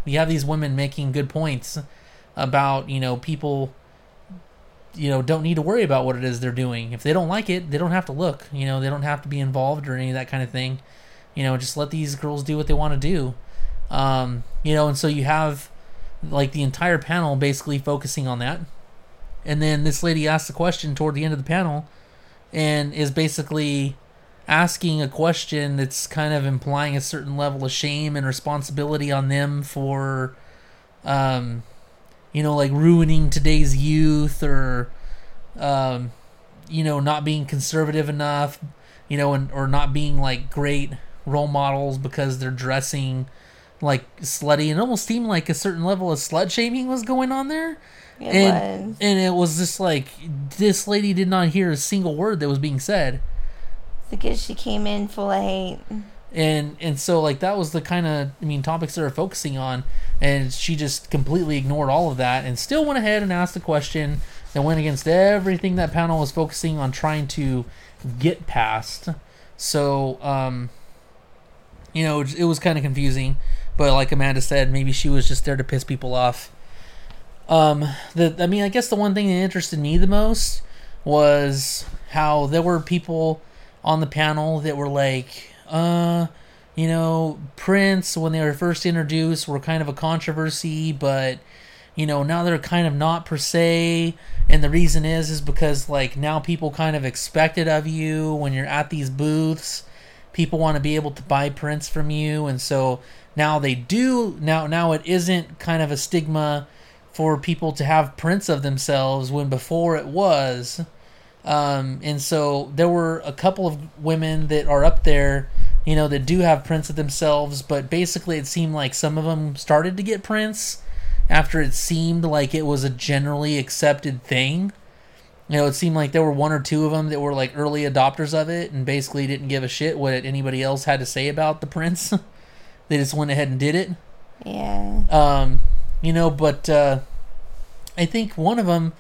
you have these women making good points about you know people you know don't need to worry about what it is they're doing. If they don't like it they don't have to look you know they don't have to be involved or any of that kind of thing. You know just let these girls do what they want to do. Um you know and so you have like the entire panel basically focusing on that. And then this lady asks a question toward the end of the panel and is basically asking a question that's kind of implying a certain level of shame and responsibility on them for um you know like ruining today's youth or um you know not being conservative enough you know and or not being like great role models because they're dressing like slutty and it almost seemed like a certain level of slut shaming was going on there. It and was. and it was just like this lady did not hear a single word that was being said. Because she came in full of hate and and so like that was the kind of i mean topics they were focusing on. And she just completely ignored all of that and still went ahead and asked a question that went against everything that panel was focusing on trying to get past. So um you know it was kind of confusing. But like amanda said maybe she was just there to piss people off. Um the i mean i guess the one thing that interested me the most was how there were people on the panel that were like uh you know prints when they were first introduced were kind of a controversy but you know now they're kind of not per se. And the reason is is because like now people kind of expect it of you. When you're at these booths people want to be able to buy prints from you. And so now they do now now it isn't kind of a stigma for people to have prints of themselves when before it was. Um, and so there were a couple of women that are up there you know that do have prints of themselves but basically it seemed like some of them started to get prints after it seemed like it was a generally accepted thing you know it seemed like there were one or two of them that were like early adopters of it and basically didn't give a shit what anybody else had to say about the prints they just went ahead and did it yeah um, you know, but uh, I think one of them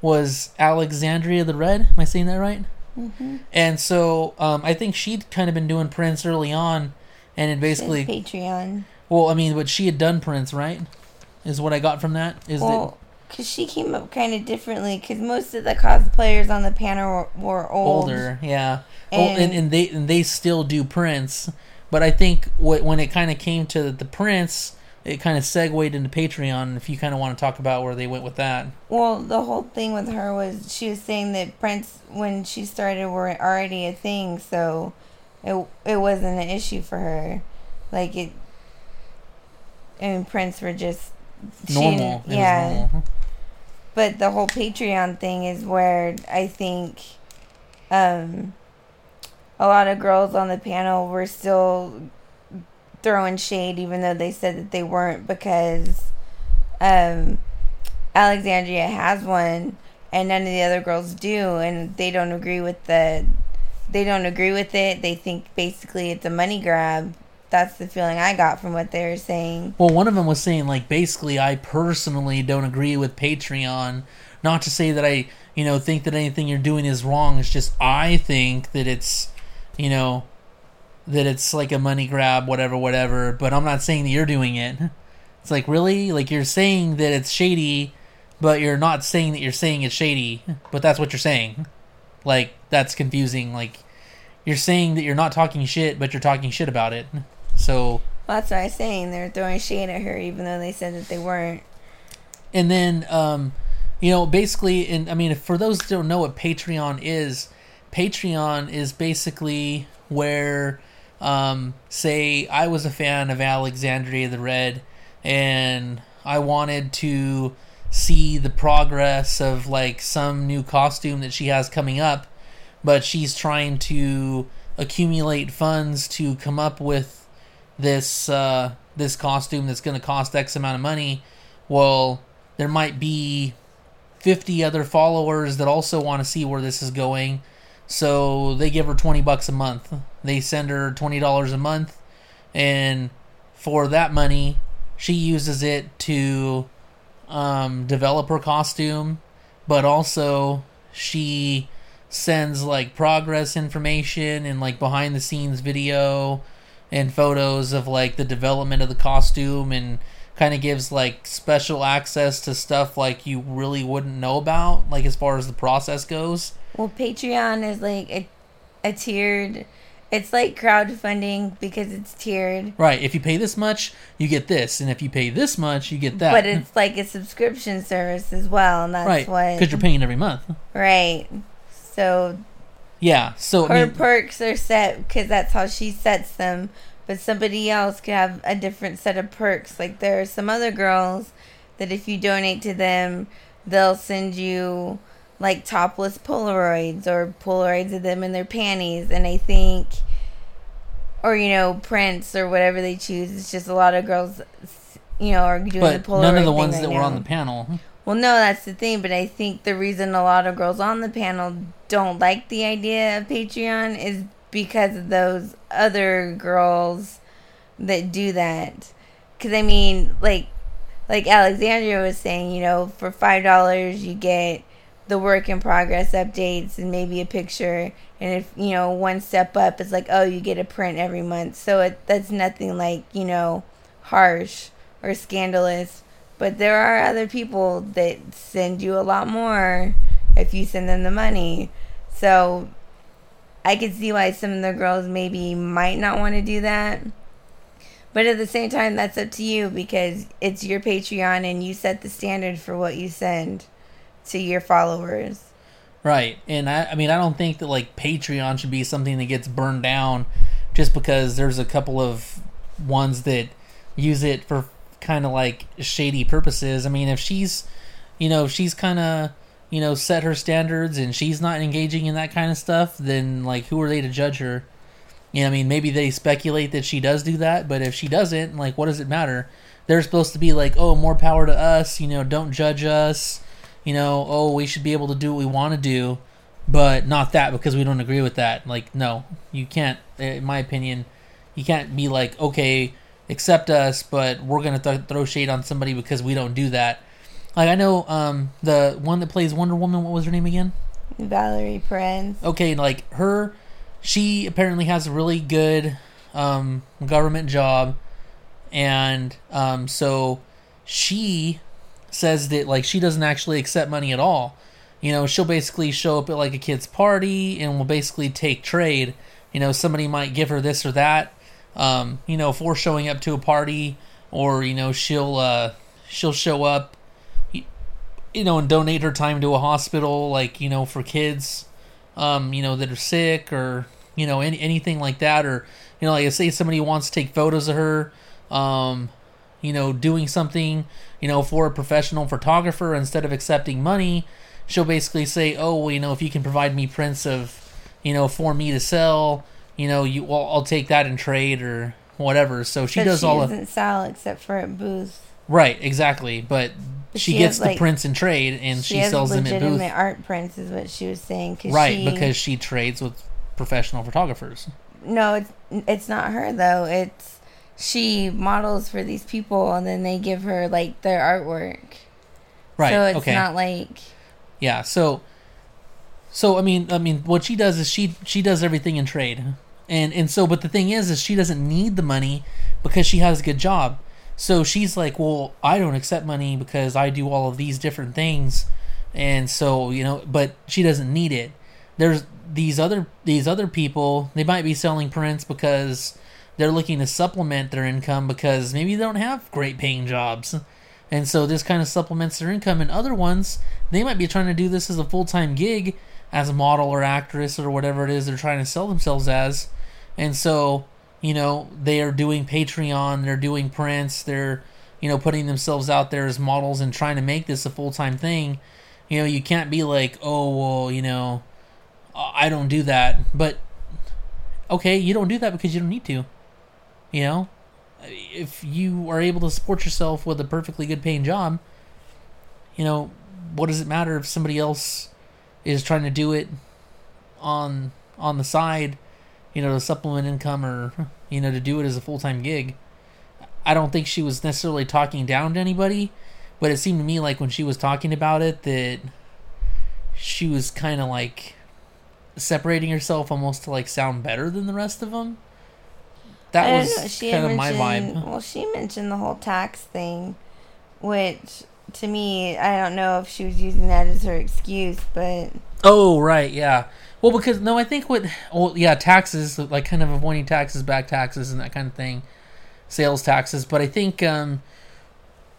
was Alexandria the Red. Am I saying that right? Mm-hmm. And so um, I think she'd kind of been doing prints early on, and it basically, patreon well, I mean, but she had done prints, right? Is what I got from that. Is well Because she came up kind of differently. Because most of the cosplayers on the panel were, were old. older, yeah. And, And- and, and they and they still do prints, but I think wh- when it kind of came to the prints, it kind of segued into Patreon. If you kind of want to talk about where they went with that, Well, the whole thing with her was she was saying that prints, when she started, were already a thing, so it it wasn't an issue for her. Like it, and prints were just she normal, was yeah. normal. But the whole Patreon thing is where I think, um, a lot of girls on the panel were still throwing shade, even though they said that they weren't, because um, Alexandria has one, and none of the other girls do, and they don't agree with the. They don't agree with it. They think basically it's a money grab. That's the feeling I got from what they were saying. Well, one of them was saying like basically, I personally don't agree with Patreon. Not to say that I, you know, think that anything you're doing is wrong. It's just I think that it's, you know, that it's like a money grab, whatever, whatever. But I'm not saying that you're doing it. It's like really, like you're saying that it's shady, but you're not saying that you're saying it's shady. But that's what you're saying. Like that's confusing. Like you're saying that you're not talking shit, but you're talking shit about it. So Well, that's what I was saying. They're throwing shade at her, even though they said that they weren't. and then um you know basically and i mean for those that don't know what patreon is patreon is basically where um say i was a fan of alexandria the red and i wanted to see the progress of like some new costume that she has coming up but she's trying to accumulate funds to come up with this uh this costume that's going to cost x amount of money. Well there might be 50 other followers that also want to see where this is going so they give her 20 bucks a month they send her $20 a month and for that money she uses it to um, develop her costume but also she sends like progress information and like behind the scenes video and photos of like the development of the costume and kind of gives like special access to stuff like you really wouldn't know about like as far as the process goes Well, Patreon is like a, a tiered. It's like crowdfunding because it's tiered, right if you pay this much you get this and if you pay this much you get that but it's like a subscription service as well, and that's right what. because you're paying every month right. So yeah so her I mean, perks are set because that's how she sets them. But somebody else could have a different set of perks. Like there are some other girls that if you donate to them, they'll send you like topless Polaroids or Polaroids of them in their panties. And I think, or you know, prints or whatever they choose. It's just a lot of girls, you know, are doing but the Polaroid. none of the ones right that were on the panel Well, no, that's the thing. But I think the reason a lot of girls on the panel don't like the idea of Patreon is because of those other girls that do that. Because I mean, like, like Alexandria was saying, you know, for five dollars you get the work in progress updates and maybe a picture. And if you know one step up, it's like, oh, you get a print every month. So it that's nothing like you know harsh or scandalous. But there are other people that send you a lot more if you send them the money. So I could see why some of the girls maybe might not want to do that. But at the same time, that's up to you because it's your Patreon and you set the standard for what you send to your followers. Right. And I, I mean, I don't think that like Patreon should be something that gets burned down just because there's a couple of ones that use it for kind of like shady purposes. I mean, if she's, you know, if she's kind of, you know, set her standards and she's not engaging in that kind of stuff, then like who are they to judge her? You know, I mean, maybe they speculate that she does do that, but if she doesn't, like, what does it matter? They're supposed to be like, oh, more power to us. You know, don't judge us you know, oh, we should be able to do what we want to do, but not that because we don't agree with that. Like, no, you can't. In my opinion, you can't be like, okay, accept us, but we're gonna th- throw shade on somebody because we don't do that. Like, I know um, the one that plays Wonder Woman. What was her name again? Valerie Perez. okay, like her, she apparently has a really good um, government job, and um, so she says that like she doesn't actually accept money at all. You know, she'll basically show up at like a kid's party and will basically take trade. You know, somebody might give her this or that. Um, you know, for showing up to a party, or you know, she'll uh, she'll show up, you know, and donate her time to a hospital, like you know, for kids, um, you know, that are sick or you know, any, anything like that, or you know, like say somebody wants to take photos of her, um, you know, doing something, you know, for a professional photographer instead of accepting money, she'll basically say, "Oh, well, you know, if you can provide me prints of, you know, for me to sell, you know, you well, I'll take that in trade or whatever." So she But does she all doesn't of sell except for at booth. right, exactly. But But she, she gets has, the like- prints in trade and She, she, sells them at legitimate booth. art prints, is what she was saying. Right, she, because she trades with professional photographers. no, it's it's not her though. It's she models for these people, and then they give her like their artwork. Right. So it's okay. not like Yeah. So, so I mean, I mean, what she does is she she does everything in trade, and and so, but the thing is, is she doesn't need the money because she has a good job. So she's like, well, I don't accept money because I do all of these different things, and so you know, but she doesn't need it. There's these other these other people. They might be selling prints because they're looking to supplement their income because maybe they don't have great paying jobs. And so this kind of supplements their income. And other ones, they might be trying to do this as a full time gig as a model or actress or whatever it is they're trying to sell themselves as. And so, you know, they are doing Patreon, they're doing prints, they're, you know, putting themselves out there as models and trying to make this a full time thing. You know, you can't be like, oh, well, you know, I don't do that. But, okay, you don't do that because you don't need to. You know, if you are able to support yourself with a perfectly good paying job, you know, what does it matter if somebody else is trying to do it on on the side, you know, to supplement income or you know, to do it as a full-time gig? I don't think she was necessarily talking down to anybody, but it seemed to me like when she was talking about it that she was kind of like separating herself almost to like sound better than the rest of them. That I was she kind of my vibe. Well, she mentioned the whole tax thing, which to me, I don't know if she was using that as her excuse, but Oh right, yeah. Well, because no, I think what well yeah taxes like kind of avoiding taxes, back taxes, and that kind of thing, sales taxes. But I think um,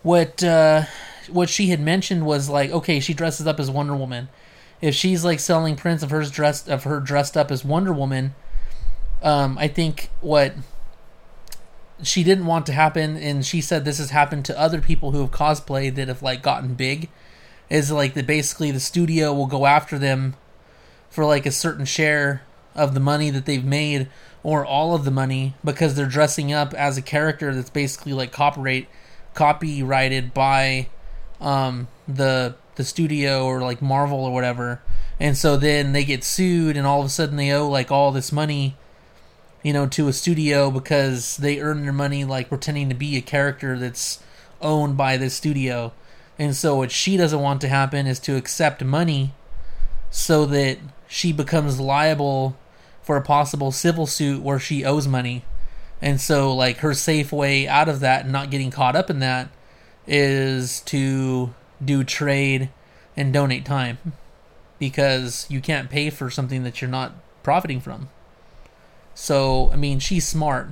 what uh, what she had mentioned was like okay, she dresses up as Wonder Woman. If she's like selling prints of hers dressed of her dressed up as Wonder Woman, um, I think what she didn't want to happen, and she said this has happened to other people who have cosplayed that have like gotten big is like that basically the studio will go after them for like a certain share of the money that they've made or all of the money because they're dressing up as a character that's basically like copyright copyrighted by um the the studio or like Marvel or whatever. And so then they get sued and all of a sudden they owe like all this money you know to a studio because they earn their money like pretending to be a character that's owned by this studio and so what she doesn't want to happen is to accept money so that she becomes liable for a possible civil suit where she owes money. And so like her safe way out of that and not getting caught up in that is to do trade and donate time because you can't pay for something that you're not profiting from. So, I mean, she's smart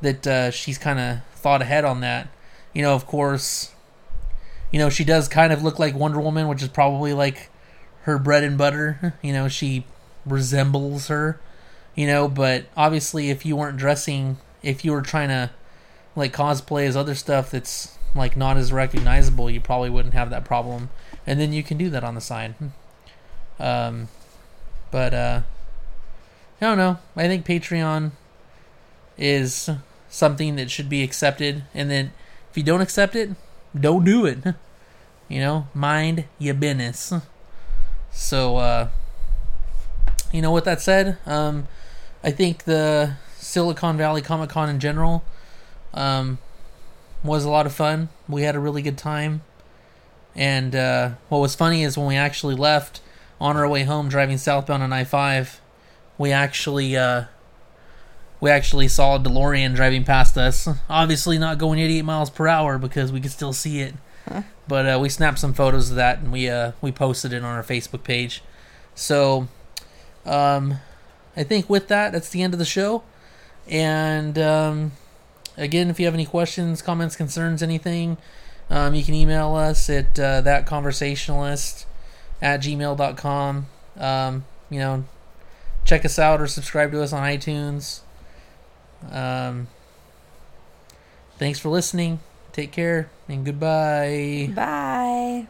that uh, she's kind of thought ahead on that. You know, of course, you know, she does kind of look like Wonder Woman, which is probably like her bread and butter. You know, she resembles her, you know, but obviously, if you weren't dressing, if you were trying to like cosplay as other stuff that's like not as recognizable, you probably wouldn't have that problem. And then you can do that on the side. Um, but, uh, I don't know. I think Patreon is something that should be accepted. And then if you don't accept it, don't do it. You know, mind your business. So, uh, you know, with that said, um, I think the Silicon Valley Comic Con in general um, was a lot of fun. We had a really good time. And uh, what was funny is when we actually left on our way home driving southbound on I 5, we actually. Uh, we actually saw a DeLorean driving past us. Obviously, not going 88 miles per hour because we could still see it. but uh, we snapped some photos of that and we uh, we posted it on our Facebook page. So, um, I think with that, that's the end of the show. And um, again, if you have any questions, comments, concerns, anything, um, you can email us at uh, thatconversationalist at gmail.com. Um, you know, check us out or subscribe to us on iTunes. Um, thanks for listening. Take care and goodbye. Bye.